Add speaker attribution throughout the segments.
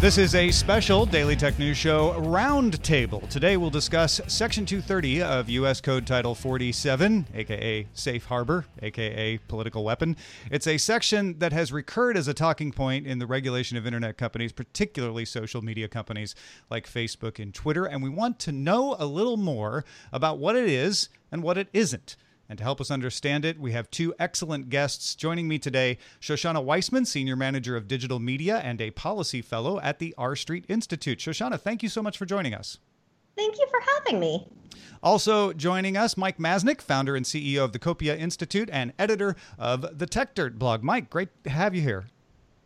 Speaker 1: This is a special Daily Tech News Show roundtable. Today we'll discuss Section 230 of U.S. Code Title 47, aka Safe Harbor, aka Political Weapon. It's a section that has recurred as a talking point in the regulation of internet companies, particularly social media companies like Facebook and Twitter. And we want to know a little more about what it is and what it isn't. And to help us understand it, we have two excellent guests joining me today Shoshana Weissman, Senior Manager of Digital Media and a Policy Fellow at the R Street Institute. Shoshana, thank you so much for joining us.
Speaker 2: Thank you for having me.
Speaker 1: Also joining us, Mike Masnick, founder and CEO of the Copia Institute and editor of the Techdirt blog. Mike, great to have you here.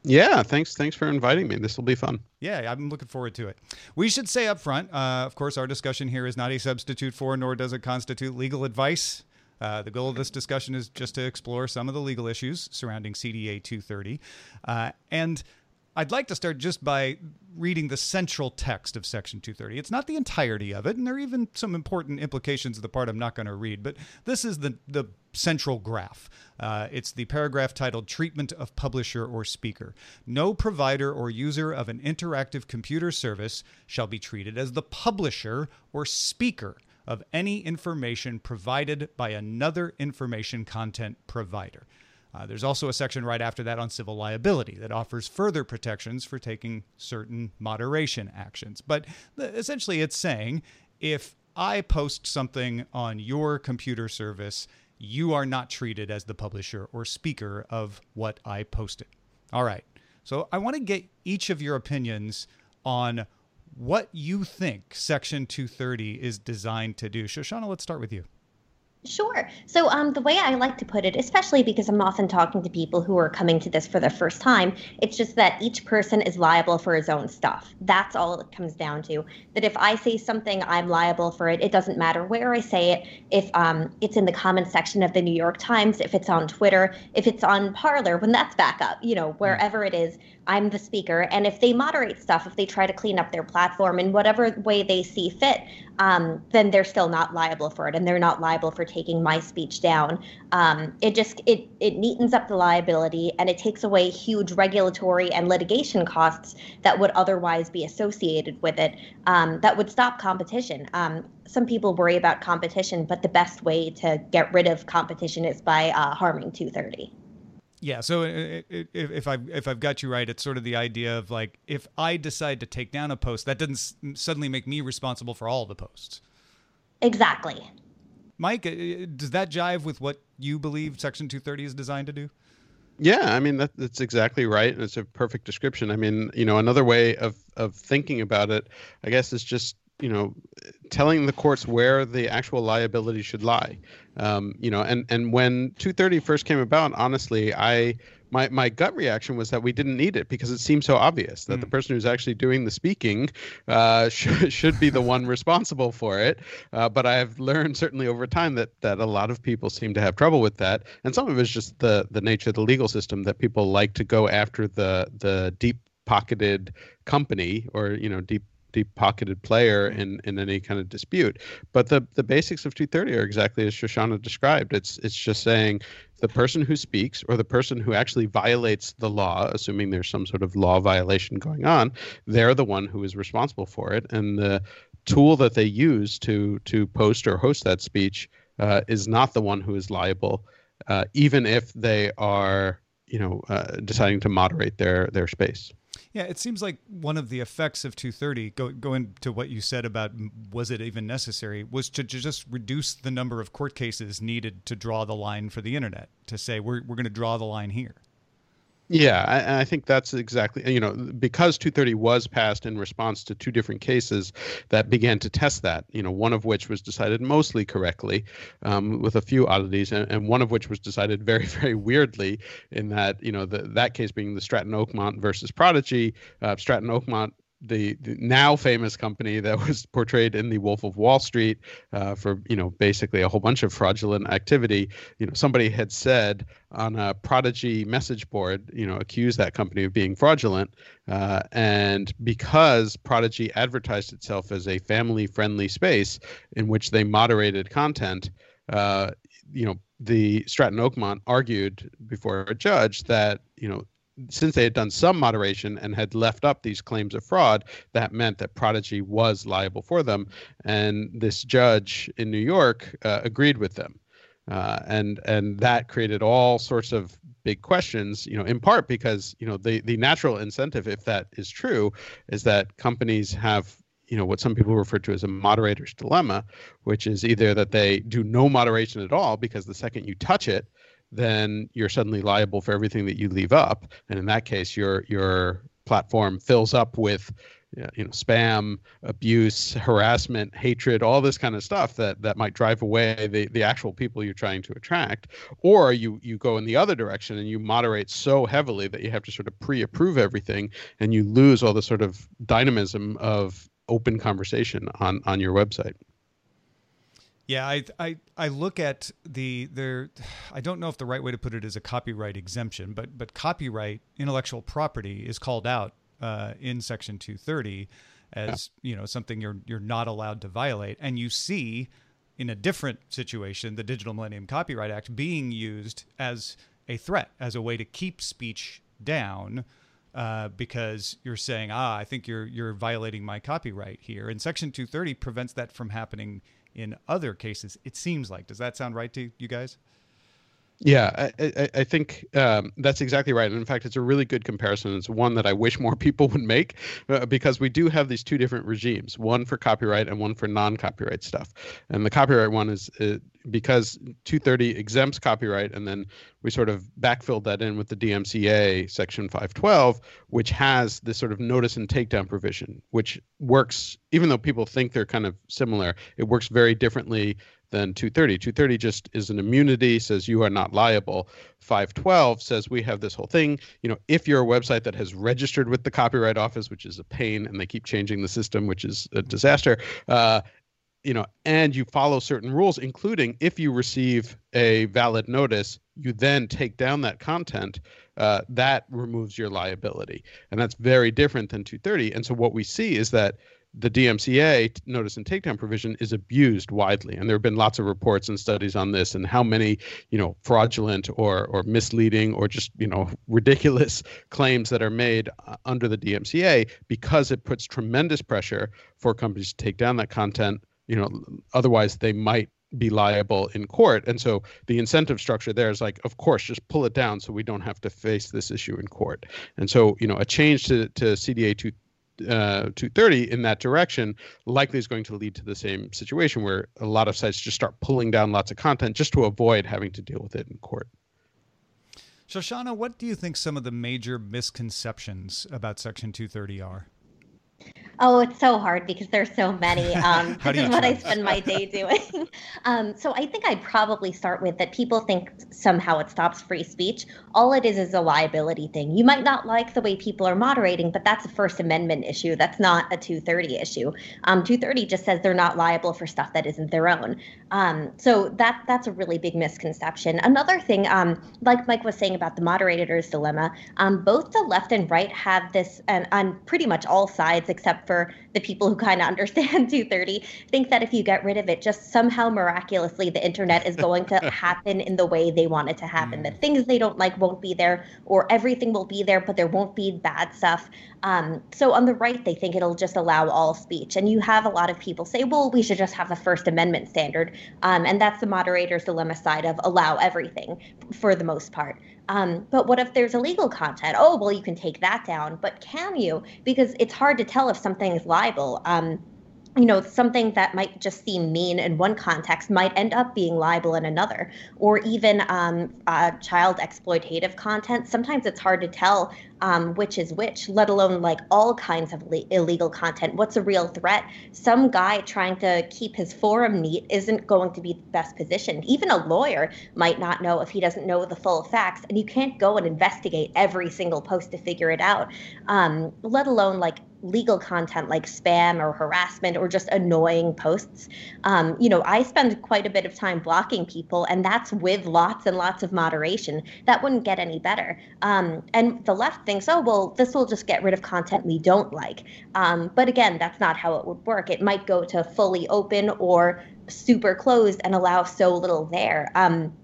Speaker 3: Yeah, thanks. Thanks for inviting me. This will be fun.
Speaker 1: Yeah, I'm looking forward to it. We should say up front, uh, of course, our discussion here is not a substitute for, nor does it constitute legal advice. Uh, the goal of this discussion is just to explore some of the legal issues surrounding CDA 230. Uh, and I'd like to start just by reading the central text of Section 230. It's not the entirety of it, and there are even some important implications of the part I'm not going to read, but this is the, the central graph. Uh, it's the paragraph titled Treatment of Publisher or Speaker. No provider or user of an interactive computer service shall be treated as the publisher or speaker of any information provided by another information content provider. Uh, there's also a section right after that on civil liability that offers further protections for taking certain moderation actions. But essentially, it's saying if I post something on your computer service, you are not treated as the publisher or speaker of what I posted. All right. So I want to get each of your opinions on what you think Section 230 is designed to do. Shoshana, let's start with you.
Speaker 2: Sure. So, um, the way I like to put it, especially because I'm often talking to people who are coming to this for the first time, it's just that each person is liable for his own stuff. That's all it comes down to. That if I say something, I'm liable for it. It doesn't matter where I say it. If um, it's in the comment section of the New York Times, if it's on Twitter, if it's on Parler, when that's back up, you know, wherever it is, I'm the speaker. And if they moderate stuff, if they try to clean up their platform in whatever way they see fit, um, then they're still not liable for it, and they're not liable for taking my speech down. Um, it just it it neatens up the liability, and it takes away huge regulatory and litigation costs that would otherwise be associated with it. Um, that would stop competition. Um, some people worry about competition, but the best way to get rid of competition is by uh, harming 230.
Speaker 1: Yeah. So if, if I've if I've got you right, it's sort of the idea of like if I decide to take down a post, that doesn't suddenly make me responsible for all the posts.
Speaker 2: Exactly.
Speaker 1: Mike, uh, does that jive with what you believe Section 230 is designed to do?
Speaker 3: Yeah, I mean that, that's exactly right. It's a perfect description. I mean, you know, another way of of thinking about it, I guess, is just you know, telling the courts where the actual liability should lie. Um, you know, and and when 230 first came about, honestly, I my my gut reaction was that we didn't need it because it seemed so obvious that mm. the person who's actually doing the speaking uh, should should be the one responsible for it. Uh, but I have learned certainly over time that that a lot of people seem to have trouble with that, and some of it is just the the nature of the legal system that people like to go after the the deep pocketed company or you know deep deep pocketed player in in any kind of dispute. But the the basics of 230 are exactly as Shoshana described. It's it's just saying the person who speaks or the person who actually violates the law, assuming there's some sort of law violation going on, they're the one who is responsible for it. And the tool that they use to to post or host that speech uh, is not the one who is liable, uh, even if they are you know uh, deciding to moderate their their space.
Speaker 1: Yeah, it seems like one of the effects of 230, go, going to what you said about was it even necessary, was to, just reduce the number of court cases needed to draw the line for the internet, to say we're, we're going to draw the line here.
Speaker 3: Yeah, I, I, think that's exactly you know because 230 was passed in response to two different cases that began to test that. You know, one of which was decided mostly correctly, um, with a few oddities, and, and, one of which was decided very very weirdly in that you know the, that case being the Stratton Oakmont versus Prodigy. Uh, Stratton Oakmont the, the, now famous company that was portrayed in the Wolf of Wall Street uh, for you know basically a whole bunch of fraudulent activity. You know somebody had said on a Prodigy message board, you know, accused that company of being fraudulent, uh, and because Prodigy advertised itself as a family-friendly space in which they moderated content, uh, you know the Stratton Oakmont argued before a judge that you know since they had done some moderation and had left up these claims of fraud, that meant that Prodigy was liable for them. And this judge in New York uh, agreed with them. Uh, and and that created all sorts of big questions, you know, in part because you know the the natural incentive, if that is true, is that companies have you know what some people refer to as a moderator's dilemma, which is either that they do no moderation at all because the second you touch it, then you're suddenly liable for everything that you leave up. And in that case, your your platform fills up with you know spam abuse harassment hatred all this kind of stuff that that might drive away the the actual people you're trying to attract or you you go in the other direction and you moderate so heavily that you have to sort of pre-approve everything and you lose all the sort of dynamism of open conversation on on your website
Speaker 1: yeah, I, I I look at the there. I don't know if the right way to put it is a copyright exemption, but but copyright intellectual property is called out uh, in Section 230 as yeah. you know something you're you're not allowed to violate, and you see in a different situation the Digital Millennium Copyright Act being used as a threat, as a way to keep speech down. Uh, because you're saying, ah, I think you're you're violating my copyright here, and Section 230 prevents that from happening in other cases. It seems like. Does that sound right to you guys?
Speaker 3: Yeah, I, I, I think um, that's exactly right. And in fact, it's a really good comparison. It's one that I wish more people would make uh, because we do have these two different regimes one for copyright and one for non copyright stuff. And the copyright one is uh, because 230 exempts copyright, and then we sort of backfilled that in with the DMCA section 512, which has this sort of notice and takedown provision, which works, even though people think they're kind of similar, it works very differently than 230. 230 just is an immunity, says you are not liable. 512 says we have this whole thing. You know, if you're a website that has registered with the Copyright Office, which is a pain, and they keep changing the system, which is a disaster, uh, you know, and you follow certain rules, including if you receive a valid notice, you then take down that content, uh, that removes your liability. And that's very different than 230. And so what we see is that the DMCA notice and takedown provision is abused widely, and there have been lots of reports and studies on this and how many, you know, fraudulent or or misleading or just you know ridiculous claims that are made uh, under the DMCA because it puts tremendous pressure for companies to take down that content you know otherwise they might be liable in court. And so the incentive structure there is like of course just pull it down so we don't have to face this issue in court. And so you know a change to, to cda 2 uh, 230 in that direction likely is going to lead to the same situation where a lot of sites just start pulling down lots of content just to avoid having to deal with it in court.
Speaker 1: Shoshana, what do you think some of the major misconceptions about Section 230 are?
Speaker 2: Oh, it's so hard because there's so many. Um, this is what I spend my day doing. um, so I think I'd probably start with that people think somehow it stops free speech. All it is is a liability thing. You might not like the way people are moderating, but that's a First Amendment issue. That's not a 230 issue. Um, 230 just says they're not liable for stuff that isn't their own. Um, so that that's a really big misconception. Another thing, um, like Mike was saying about the moderator's dilemma, um, both the left and right have this, and on pretty much all sides except for the people who kind of understand 230 think that if you get rid of it, just somehow miraculously the internet is going to happen in the way they want it to happen. Mm. The things they don't like won't be there, or everything will be there, but there won't be bad stuff. Um, so on the right, they think it'll just allow all speech. And you have a lot of people say, well, we should just have the First Amendment standard. Um, and that's the moderator's dilemma side of allow everything for the most part. Um, but what if there's illegal content? Oh, well, you can take that down. But can you? Because it's hard to tell if something is liable. Um, you know, something that might just seem mean in one context might end up being liable in another, or even um, uh, child exploitative content. Sometimes it's hard to tell um, which is which, let alone like all kinds of le- illegal content. What's a real threat? Some guy trying to keep his forum neat isn't going to be best positioned. Even a lawyer might not know if he doesn't know the full facts, and you can't go and investigate every single post to figure it out, um, let alone like legal content like spam or harassment or just annoying posts. Um, you know, I spend quite a bit of time blocking people, and that's with lots and lots of moderation. That wouldn't get any better. Um, and the left thinks, oh, well, this will just get rid of content we don't like. Um, but again, that's not how it would work. It might go to fully open or super closed and allow so little there. Um,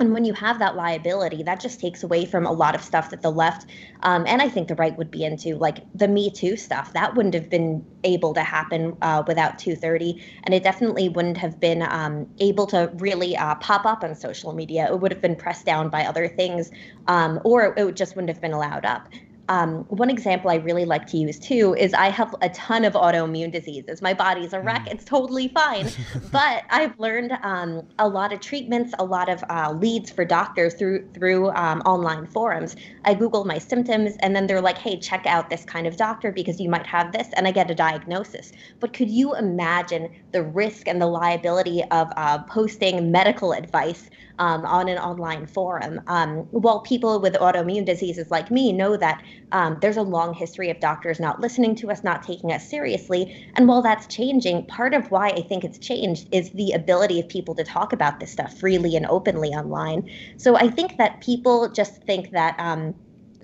Speaker 2: and when you have that liability, that just takes away from a lot of stuff that the left um, and I think the right would be into, like the Me Too stuff. That wouldn't have been able to happen uh, without 230. And it definitely wouldn't have been um, able to really uh, pop up on social media. It would have been pressed down by other things, um, or it just wouldn't have been allowed up. Um, one example I really like to use too is I have a ton of autoimmune diseases. My body's a wreck. Mm. It's totally fine. but I've learned um, a lot of treatments, a lot of uh, leads for doctors through through um, online forums. I Google my symptoms and then they're like, hey, check out this kind of doctor because you might have this. And I get a diagnosis. But could you imagine the risk and the liability of uh, posting medical advice um, on an online forum. Um, while people with autoimmune diseases like me know that um, there's a long history of doctors not listening to us, not taking us seriously. And while that's changing, part of why I think it's changed is the ability of people to talk about this stuff freely and openly online. So I think that people just think that. Um,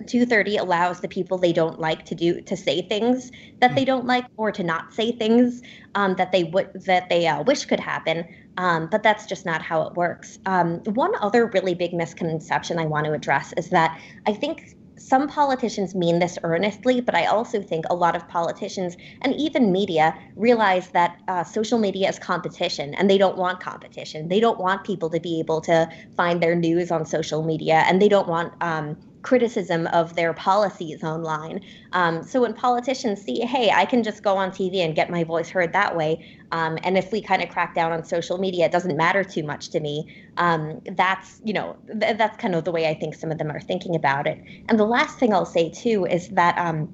Speaker 2: 230 allows the people they don't like to do to say things that they don't like or to not say things um, that they would that they uh, wish could happen um, but that's just not how it works um, one other really big misconception i want to address is that i think some politicians mean this earnestly, but I also think a lot of politicians and even media realize that uh, social media is competition and they don't want competition. They don't want people to be able to find their news on social media and they don't want um, criticism of their policies online. Um, so when politicians see, hey, I can just go on TV and get my voice heard that way, um, and if we kind of crack down on social media, it doesn't matter too much to me. Um, that's you know th- that's kind of the way I think some of them are thinking about it. And the last thing I'll say too is that um,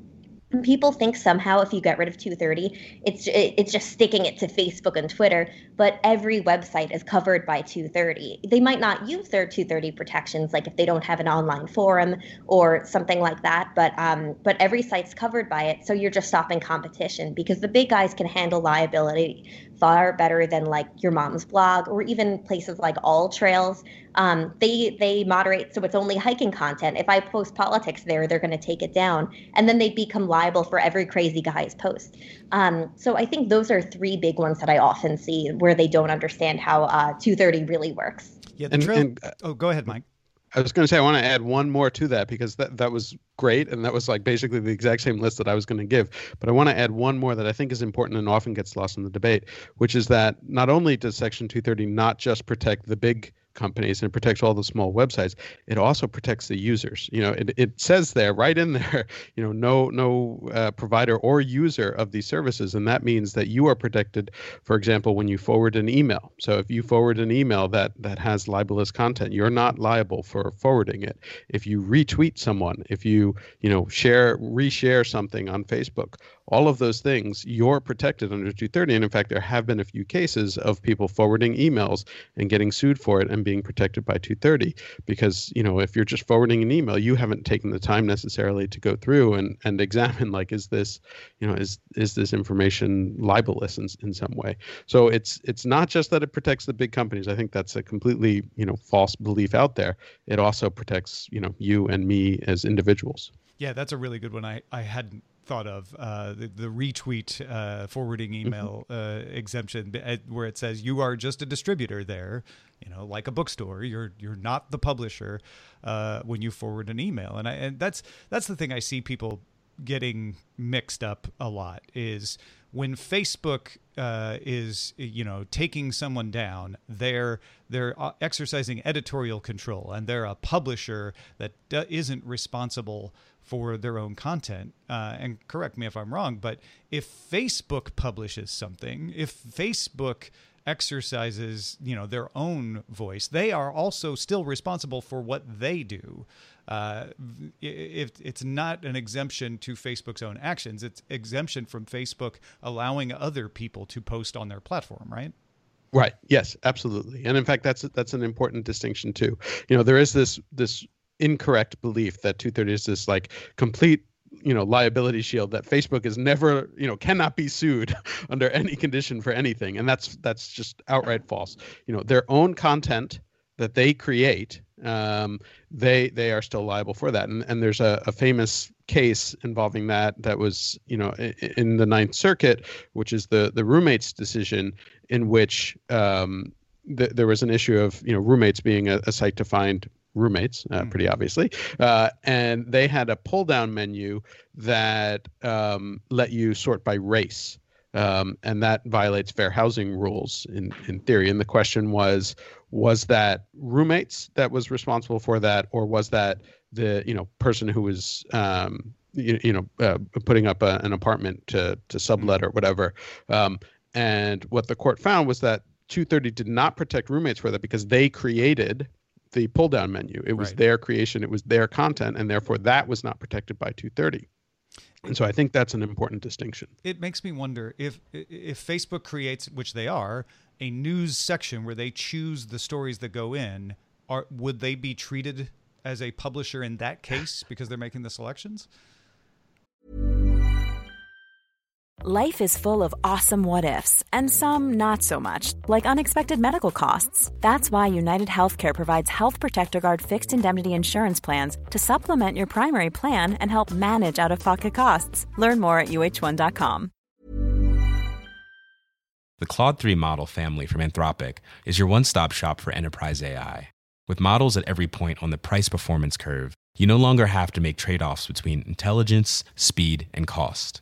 Speaker 2: people think somehow if you get rid of 230 it's it's just sticking it to facebook and twitter but every website is covered by 230 they might not use their 230 protections like if they don't have an online forum or something like that but um, but every site's covered by it so you're just stopping competition because the big guys can handle liability far better than like your mom's blog or even places like AllTrails. Um, they they moderate so it's only hiking content. If I post politics there, they're going to take it down, and then they become liable for every crazy guy's post. Um, so I think those are three big ones that I often see where they don't understand how uh, 230 really works.
Speaker 1: Yeah, the and, trail. And, uh, oh, go ahead, Mike.
Speaker 3: I was going to say I want to add one more to that because that that was great and that was like basically the exact same list that I was going to give. But I want to add one more that I think is important and often gets lost in the debate, which is that not only does Section 230 not just protect the big companies and it protects all the small websites, it also protects the users. You know, it, it says there right in there, you know, no no uh, provider or user of these services, and that means that you are protected. For example, when you forward an email. So if you forward an email that that has libelous content, you're not liable for forwarding it. If you retweet someone, if you you know share reshare something on Facebook, all of those things, you're protected under 230. And in fact, there have been a few cases of people forwarding emails and getting sued for it and being protected by 230 because, you know, if you're just forwarding an email, you haven't taken the time necessarily to go through and, and examine like, is this, you know, is is this information libelous in, in some way? So it's it's not just that it protects the big companies. I think that's a completely, you know, false belief out there. It also protects, you know, you and me as individuals.
Speaker 1: Yeah, that's a really good one. I, I hadn't thought of uh, the, the, retweet uh, forwarding mm-hmm. email uh, exemption where it says you are just a distributor there you know like a bookstore you're you're not the publisher uh, when you forward an email and I, and that's that's the thing I see people getting mixed up a lot is when Facebook uh, is you know taking someone down, they're they're exercising editorial control and they're a publisher that not responsible for their own content. Uh, and correct me if I'm wrong, but if Facebook publishes something, if Facebook exercises you know their own voice. They are also still responsible for what they do. Uh, if it's not an exemption to facebook's own actions it's exemption from facebook allowing other people to post on their platform right?
Speaker 3: Right. Yes absolutely. And in fact that's that's an important distinction too. You know there is this this incorrect belief that 230 is this like complete you know liability shield that facebook is never you know cannot be sued under any condition for anything. And that's that's just outright false. You know their own content that they create um, they they are still liable for that. And, and there's a, a famous case involving that that was you know in the ninth circuit which is the the roommates decision in which um, th- there was an issue of you know roommates being a, a site to find roommates, uh, hmm. pretty obviously, uh, and they had a pull down menu that um, let you sort by race. Um, and that violates fair housing rules in, in theory. And the question was, was that roommates that was responsible for that, or was that the you know person who was um, you, you know uh, putting up a, an apartment to to sublet hmm. or whatever? Um, and what the court found was that 230 did not protect roommates for that because they created the pull down menu. It was right. their creation, it was their content, and therefore that was not protected by 230. And so I think that's an important distinction.
Speaker 1: It makes me wonder if if Facebook creates, which they are, a news section where they choose the stories that go in, are would they be treated as a publisher in that case because they're making the selections?
Speaker 4: Life is full of awesome what ifs, and some not so much, like unexpected medical costs. That's why United Healthcare provides Health Protector Guard fixed indemnity insurance plans to supplement your primary plan and help manage out of pocket costs. Learn more at uh1.com.
Speaker 5: The Claude 3 model family from Anthropic is your one stop shop for enterprise AI. With models at every point on the price performance curve, you no longer have to make trade offs between intelligence, speed, and cost.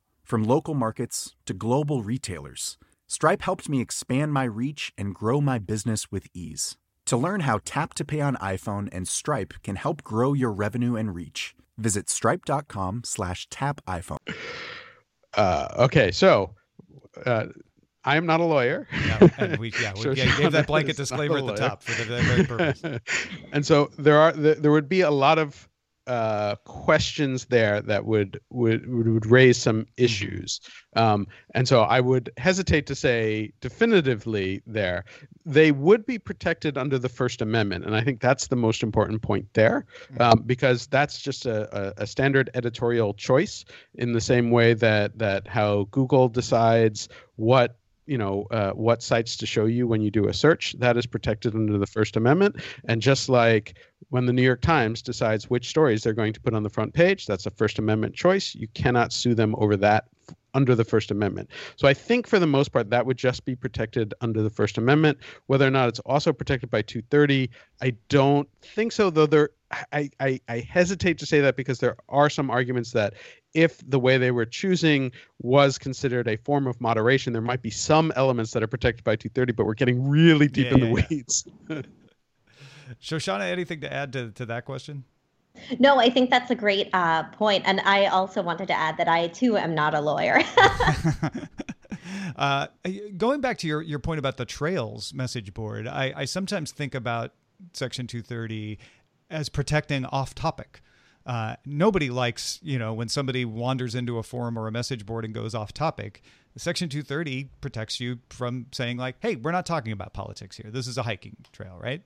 Speaker 6: From local markets to global retailers, Stripe helped me expand my reach and grow my business with ease. To learn how Tap to Pay on iPhone and Stripe can help grow your revenue and reach, visit stripe.com slash tap iPhone.
Speaker 3: Uh, okay, so uh, I am not a lawyer.
Speaker 1: Yeah, and we, yeah, we gave that blanket disclaimer at the top for the very purpose.
Speaker 3: and so there are there would be a lot of uh, questions there that would, would would raise some
Speaker 1: Mm-hmm.
Speaker 3: issues, um, and so I would hesitate to say definitively there they would be protected under the First Amendment, and I think that's the most important point there,
Speaker 1: Mm-hmm.
Speaker 3: um, because that's just a, a, a standard editorial choice in the same way that that how Google decides what you know uh, what sites to show you when you do a search that is protected under the first amendment. And just like when the new york times decides which stories they're going to put on the front page that's a first amendment choice. You cannot sue them over that under the first amendment. So i think for the most part that would just be protected under the first amendment. Whether or not it's also protected by 230 i don't think so though there I, I, I hesitate to say that because there are some arguments that if the way they were choosing was considered a form of moderation, there might be some elements that are protected by 230, but we're getting really deep
Speaker 1: Yeah,
Speaker 3: in
Speaker 1: yeah,
Speaker 3: the
Speaker 1: yeah.
Speaker 3: weeds.
Speaker 1: Shoshana, anything to add to, to that question?
Speaker 2: No, I think that's a great uh, point. And I also wanted to add that I too am not a lawyer.
Speaker 1: Uh, going back to your, your point about the Trails message board, I, I sometimes think about Section 230 as protecting off topic. Uh, nobody likes, you know, when somebody wanders into a forum or a message board and goes off topic. Section 230 protects you from saying, like, hey, we're not talking about politics here. This is a hiking trail, right?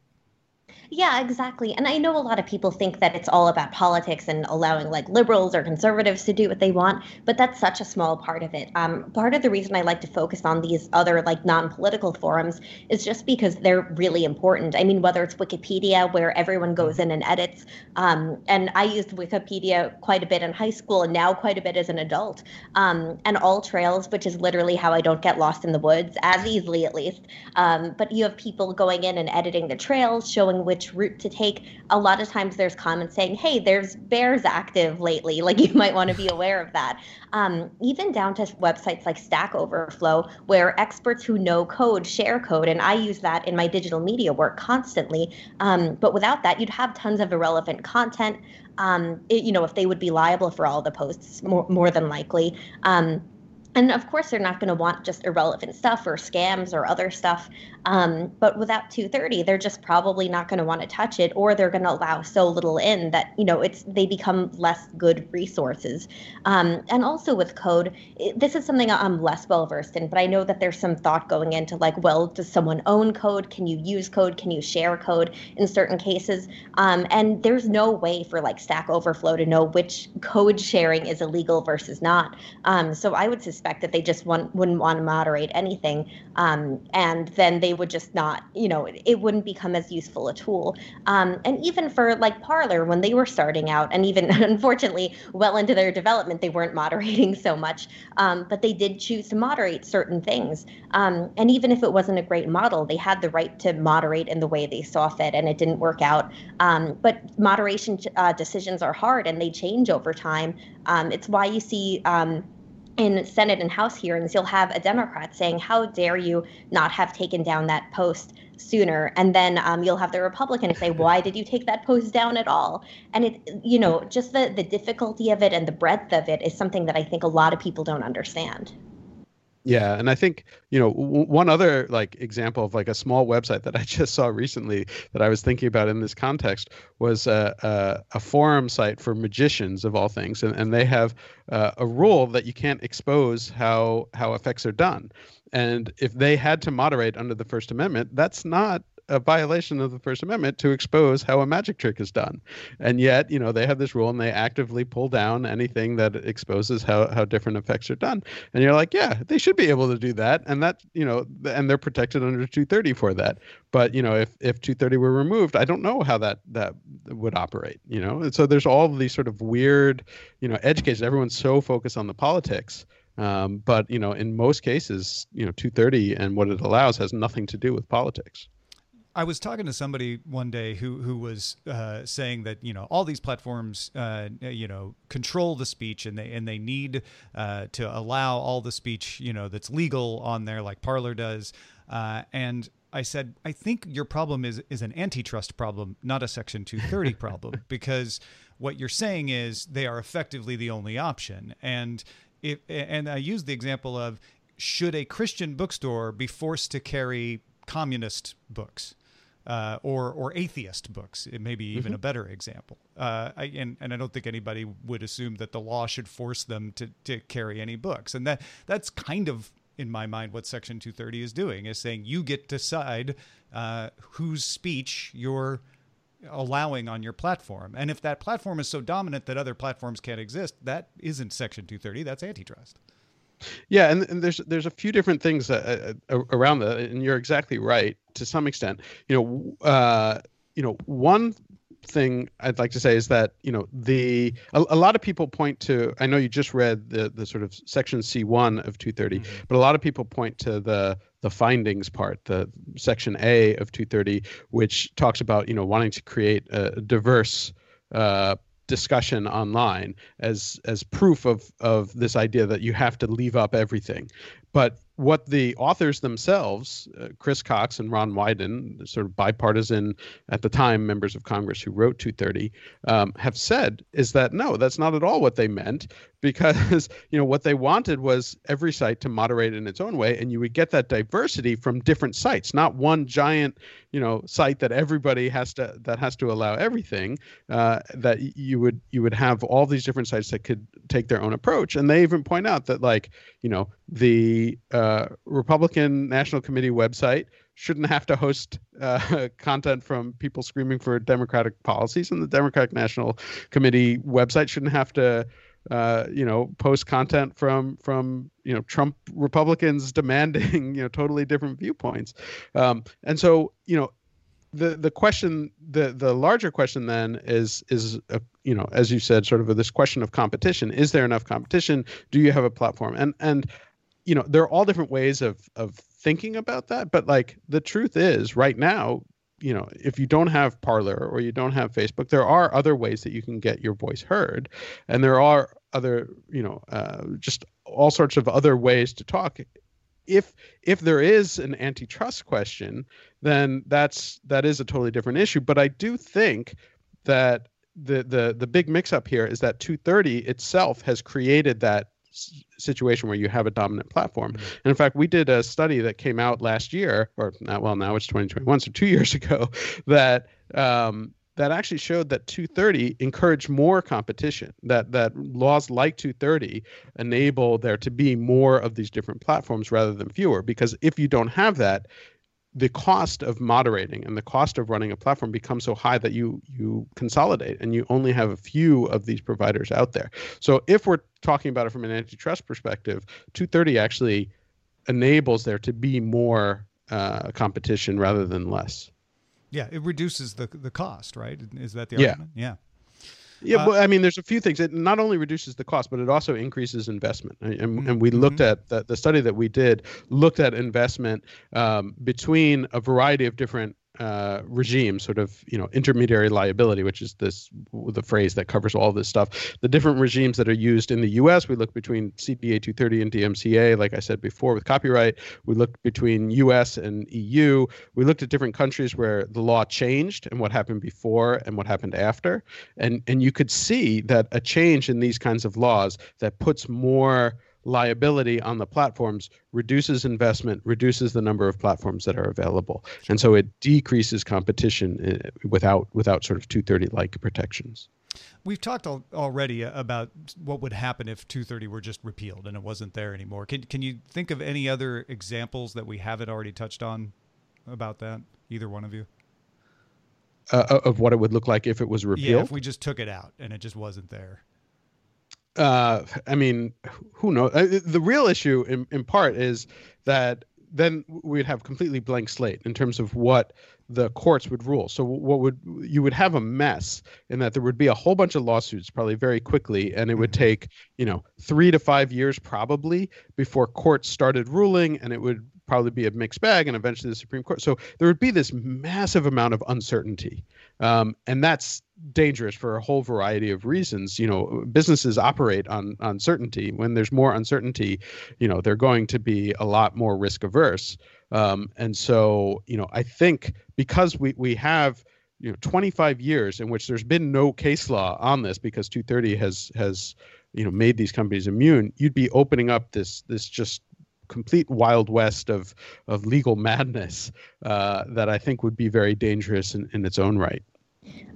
Speaker 2: Yeah, exactly. And I know a lot of people think that it's all about politics and allowing like liberals or conservatives to do what they want, but that's such a small part of it. Um, part of the reason I like to focus on these other like non-political forums is just because they're really important. I mean, whether it's Wikipedia where everyone goes in and edits, um, and I used Wikipedia quite a bit in high school and now quite a bit as an adult, um, and All Trails, which is literally how I don't get lost in the woods as easily at least. Um, but you have people going in and editing the trails, showing which route to take. A lot of times there's comments saying, hey, there's bears active lately. Like you might want to be aware of that. Um, even down to websites like Stack Overflow, where experts who know code share code. And I use that in my digital media work constantly. Um, but without that, you'd have tons of irrelevant content. Um, it, you know, if they would be liable for all the posts, more, more than likely. Um, and of course, they're not going to want just irrelevant stuff or scams or other stuff. Um, but without 230, they're just probably not going to want to touch it, or they're going to allow so little in that you know it's they become less good resources. Um, and also with code, it, this is something I'm less well versed in, but I know that there's some thought going into like, well, does someone own code? Can you use code? Can you share code in certain cases? Um, and there's no way for like Stack Overflow to know which code sharing is illegal versus not. Um, so I would suspect that they just want, wouldn't want to moderate anything, um, and then they would just not, you know, it, it wouldn't become as useful a tool. Um, and even for like Parler, when they were starting out, and even unfortunately well into their development, they weren't moderating so much, um, but they did choose to moderate certain things. Um, and even if it wasn't a great model, they had the right to moderate in the way they saw fit, and it didn't work out. Um, but moderation uh, decisions are hard, and they change over time. Um, it's why you see um, in Senate and House hearings, you'll have a Democrat saying, How dare you not have taken down that post sooner? And then um, you'll have the Republican say, Why did you take that post down at all? And it, you know, just the, the difficulty of it and the breadth of it is something that I think a lot of people don't understand.
Speaker 3: Yeah, and I think you know w- one other like example of like a small website that I just saw recently that I was thinking about in this context was a a, a forum site for magicians of all things, and, and they have uh, a rule that you can't expose how how effects are done, and if they had to moderate under the First Amendment, that's not a violation of the First Amendment to expose how a magic trick is done. And yet, you know, they have this rule and they actively pull down anything that exposes how, how different effects are done. And you're like, yeah, they should be able to do that. And that, you know, and they're protected under 230 for that. But, you know, if, if 230 were removed, I don't know how that, that would operate, you know? And so there's all these sort of weird, you know, edge cases. Everyone's so focused on the politics. Um, but, you know, in most cases, you know, 230 and what it allows has nothing to do with politics.
Speaker 1: I was talking to somebody one day who who was uh, saying that you know all these platforms uh, you know control the speech and they and they need uh, to allow all the speech you know that's legal on there like Parler does. Uh, and I said I think your problem is is an antitrust problem not a Section 230 problem because what you're saying is they are effectively the only option. And if and I use the example of should a Christian bookstore be forced to carry communist books uh, or or atheist books. It may be even
Speaker 3: Mm-hmm.
Speaker 1: a better example. Uh, I, and and I don't think anybody would assume that the law should force them to to carry any books. And that that's kind of in my mind what Section 230 is doing is saying you get to decide uh, whose speech you're allowing on your platform. And if that platform is so dominant that other platforms can't exist, that isn't Section 230. That's antitrust.
Speaker 3: Yeah, and, and there's there's a few different things uh, uh, around that, and you're exactly right to some extent. You know, uh, you know, one thing I'd like to say is that you know the a, a lot of people point to. I know you just read the the sort of section C1 of 230, but a lot of people point to the the findings part, the section A of 230, which talks about you know wanting to create a diverse. Uh, discussion online as as proof of of this idea that you have to leave up everything. But what the authors themselves uh, chris cox and ron wyden sort of bipartisan at the time members of congress who wrote 230 um, have said is that no that's not at all what they meant because you know what they wanted was every site to moderate in its own way and you would get that diversity from different sites not one giant you know site that everybody has to that has to allow everything uh, that you would you would have all these different sites that could take their own approach. And they even point out that like you know the uh, republican national committee website shouldn't have to host uh, content from people screaming for democratic policies and the democratic national committee website shouldn't have to uh, you know, post content from from you know Trump Republicans demanding you know totally different viewpoints, um, and so you know, the the question the the larger question then is is a, you know as you said sort of this question of competition. Is there enough competition? Do you have a platform? And and you know there are all different ways of of thinking about that. But like the truth is right now you know if you don't have parler or you don't have facebook there are other ways that you can get your voice heard. And there are other you know uh, just all sorts of other ways to talk. If if there is an antitrust question then that's that is a totally different issue. But i do think that the the the big mix up here is that 230 itself has created that situation where you have a dominant platform. And in fact, we did a study that came out last year, or not well now it's 2021, so two years ago, that um, that actually showed that 230 encouraged more competition. That that laws like 230 enable there to be more of these different platforms rather than fewer. Because if you don't have that, the cost of moderating and the cost of running a platform becomes so high that you you consolidate and you only have a few of these providers out there. So if we're talking about it from an antitrust perspective, 230 actually enables there to be more uh, competition rather than less.
Speaker 1: Yeah, it reduces the the cost, right? Is that the argument? Yeah.
Speaker 3: Yeah,
Speaker 1: Uh,
Speaker 3: well, I mean, there's a few things. It not only reduces the cost, but it also increases investment. And, and, and we looked at the, the study that we did looked at investment um, between a variety of different uh, regimes, sort of you know intermediary liability, which is this the phrase that covers all this stuff. The different regimes that are used in the U.S. We look between CDA 230 and DMCA, like I said before, with copyright. We looked between U.S. and EU. We looked at different countries where the law changed and what happened before and what happened after, and and you could see that a change in these kinds of laws that puts more liability on the platforms reduces investment, reduces the number of platforms that are available, and so it decreases competition uh, without without sort of 230 like protections.
Speaker 1: We've talked al- already about what would happen if 230 were just repealed and it wasn't there anymore. Can can you think of any other examples that we haven't already touched on about that? Either one of you?
Speaker 3: Uh, of what it would look like if it was repealed.
Speaker 1: Yeah, if we just took it out and it just wasn't there.
Speaker 3: Uh, I mean, who knows? Uh, The real issue, in, in part, is that then we'd have completely blank slate in terms of what the courts would rule. So what would you would have a mess in that there would be a whole bunch of lawsuits probably very quickly, and it would take you know three to five years probably before courts started ruling, and it would probably be a mixed bag, and eventually the Supreme Court. So there would be this massive amount of uncertainty, um, and that's dangerous for a whole variety of reasons. You know, businesses operate on uncertainty. When there's more uncertainty, you know, they're going to be a lot more risk averse. Um, and so, you know, I think because we we have you know 25 years in which there's been no case law on this because 230 has has you know made these companies immune, you'd be opening up this this just complete wild west of of legal madness uh, that I think would be very dangerous in, in its own right.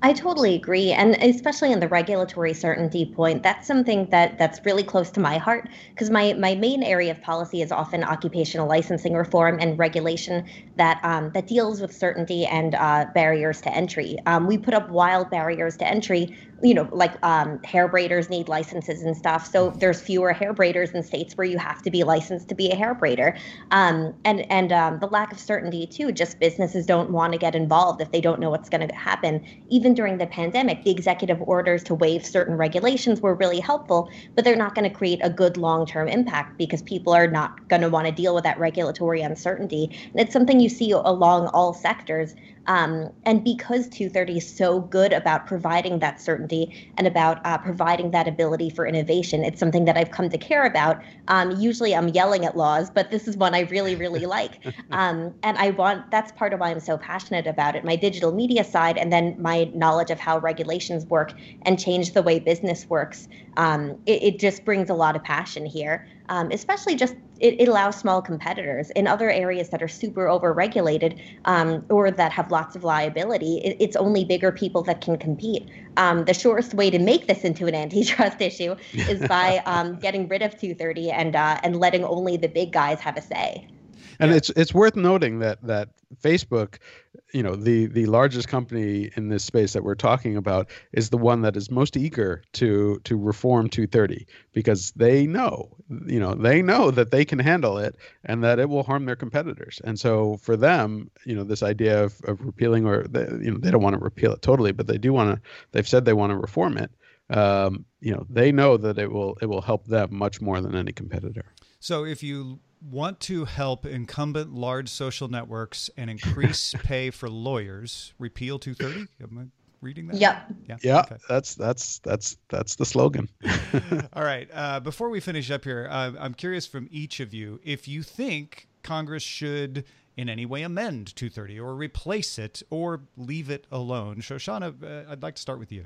Speaker 2: I totally agree, and especially in the regulatory certainty point, that's something that that's really close to my heart because my my main area of policy is often occupational licensing reform and regulation that um, that deals with certainty and uh, barriers to entry. Um, we put up wild barriers to entry you know, like um, hair braiders need licenses and stuff. So there's fewer hair braiders in states where you have to be licensed to be a hair braider. Um, and and um, the lack of certainty too. Just businesses don't want to get involved if they don't know what's going to happen. Even during the pandemic, the executive orders to waive certain regulations were really helpful, but they're not going to create a good long-term impact because people are not going to want to deal with that regulatory uncertainty. And it's something you see along all sectors. Um, and because 230 is so good about providing that certainty and about uh, providing that ability for innovation, it's something that I've come to care about. Um, usually I'm yelling at laws, but this is one I really, really like. Um, and I want that's part of why I'm so passionate about it my digital media side, and then my knowledge of how regulations work and change the way business works. Um, it, it just brings a lot of passion here um, especially just it, it, allows small competitors in other areas that are super overregulated um, or that have lots of liability. It, it's only bigger people that can compete. Um, the shortest way to make this into an antitrust issue is by um, getting rid of 230 and uh, and letting only the big guys have a say.
Speaker 3: And yeah. it's it's worth noting that that Facebook, you know, the the largest company in this space that we're talking about is the one that is most eager to to reform 230 because they know, you know, they know that they can handle it and that it will harm their competitors. And so for them, you know, this idea of, of repealing or they, you know they don't want to repeal it totally, but they do want to. They've said they want to reform it. Um, you know, they know that it will it will help them much more than any competitor.
Speaker 1: So if you want to help incumbent large social networks and increase pay for lawyers, repeal 230. Am I reading that?
Speaker 2: Yep.
Speaker 3: Yeah. Yeah. Okay. That's that's that's that's the slogan.
Speaker 1: All right. Uh, before we finish up here, uh, I'm curious from each of you if you think Congress should in any way amend 230 or replace it or leave it alone. Shoshana, uh, I'd like to start with you.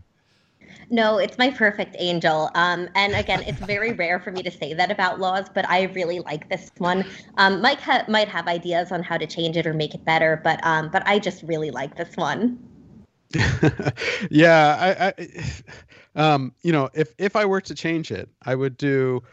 Speaker 2: No, it's my perfect angel. Um, and again, it's very rare for me to say that about laws, but I really like this one. Um, Mike ha- might have ideas on how to change it or make it better, but um, but I just really like this one.
Speaker 3: yeah, I, I um, you know, if if I were to change it, I would do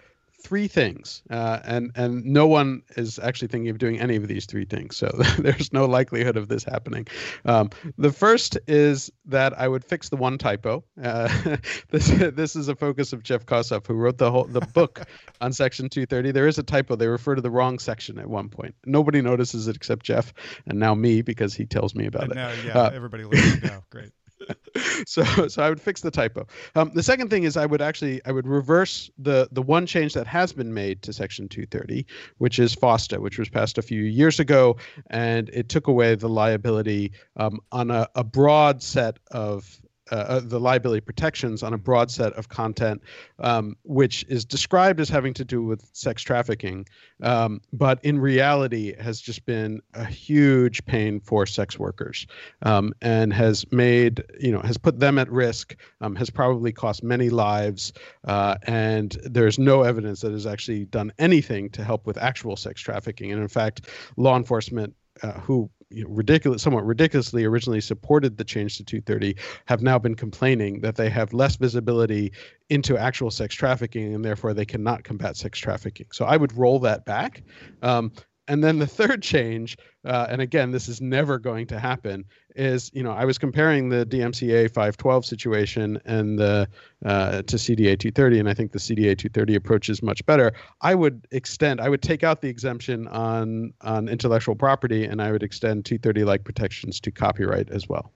Speaker 3: three things, uh, and and no one is actually thinking of doing any of these three things. So there's no likelihood of this happening. Um, the first is that I would fix the one typo. Uh, this this is a focus of Jeff Kosseff, who wrote the whole the book on Section 230. There is a typo. They refer to the wrong section at one point. Nobody notices it except Jeff, and now me because he tells me about
Speaker 1: and
Speaker 3: it.
Speaker 1: Now, yeah, uh, everybody listening now. Great.
Speaker 3: so so I would fix the typo. Um, the second thing is I would actually I would reverse the the one change that has been made to Section 230, which is FOSTA, which was passed a few years ago, and it took away the liability um, on a, a broad set of uh, uh, the liability protections on a broad set of content, um, which is described as having to do with sex trafficking, um, but in reality has just been a huge pain for sex workers, um, and has made you know has put them at risk, um, has probably cost many lives, uh, and there's no evidence that has actually done anything to help with actual sex trafficking. And in fact, law enforcement uh, who you know, ridiculous, somewhat ridiculously originally supported the change to 230 have now been complaining that they have less visibility into actual sex trafficking and therefore they cannot combat sex trafficking. So I would roll that back. Um, and then the third change, uh, and again, this is never going to happen, is you know I was comparing the DMCA 512 situation and the uh, to CDA 230, and I think the CDA 230 approach is much better. I would extend, I would take out the exemption on on intellectual property, and I would extend 230 like protections to copyright as well.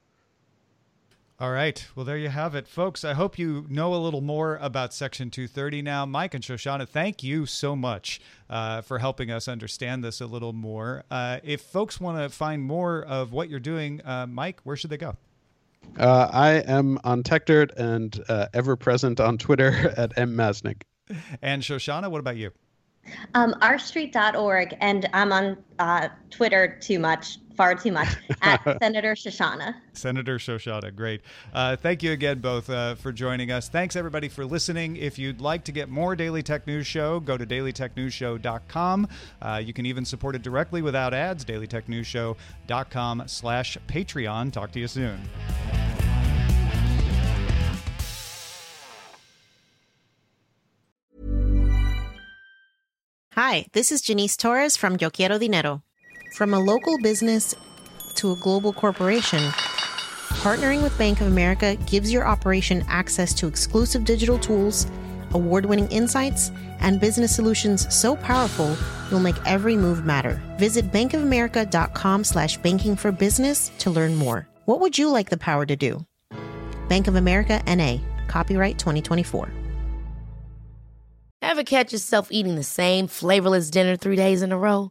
Speaker 1: All right. Well, there you have it, folks. I hope you know a little more about Section 230 now. Mike and Shoshana, thank you so much uh, for helping us understand this a little more. Uh, if folks want to find more of what you're doing, uh, Mike, where should they go?
Speaker 3: Uh, I am on Techdirt and uh, ever present on Twitter at mmasnick.
Speaker 1: And Shoshana, what about you?
Speaker 2: Um, rstreet.org, and I'm on uh, Twitter too much far too much at Senator Shoshana.
Speaker 1: Senator Shoshana, great. Uh, thank you again, both, uh, for joining us. Thanks, everybody, for listening. If you'd like to get more Daily Tech News Show, go to dailytechnewsshow.com. Uh, you can even support it directly without ads, dailytechnewsshow.com slash Patreon. Talk to you soon.
Speaker 7: Hi, this is Janice Torres from Yo Quiero Dinero. From a local business to a global corporation, partnering with Bank of America gives your operation access to exclusive digital tools, award winning insights, and business solutions so powerful you'll make every move matter. Visit bankofamerica.com slash banking for business to learn more. What would you like the power to do? Bank of America NA, copyright 2024.
Speaker 8: Ever catch yourself eating the same flavorless dinner three days in a row?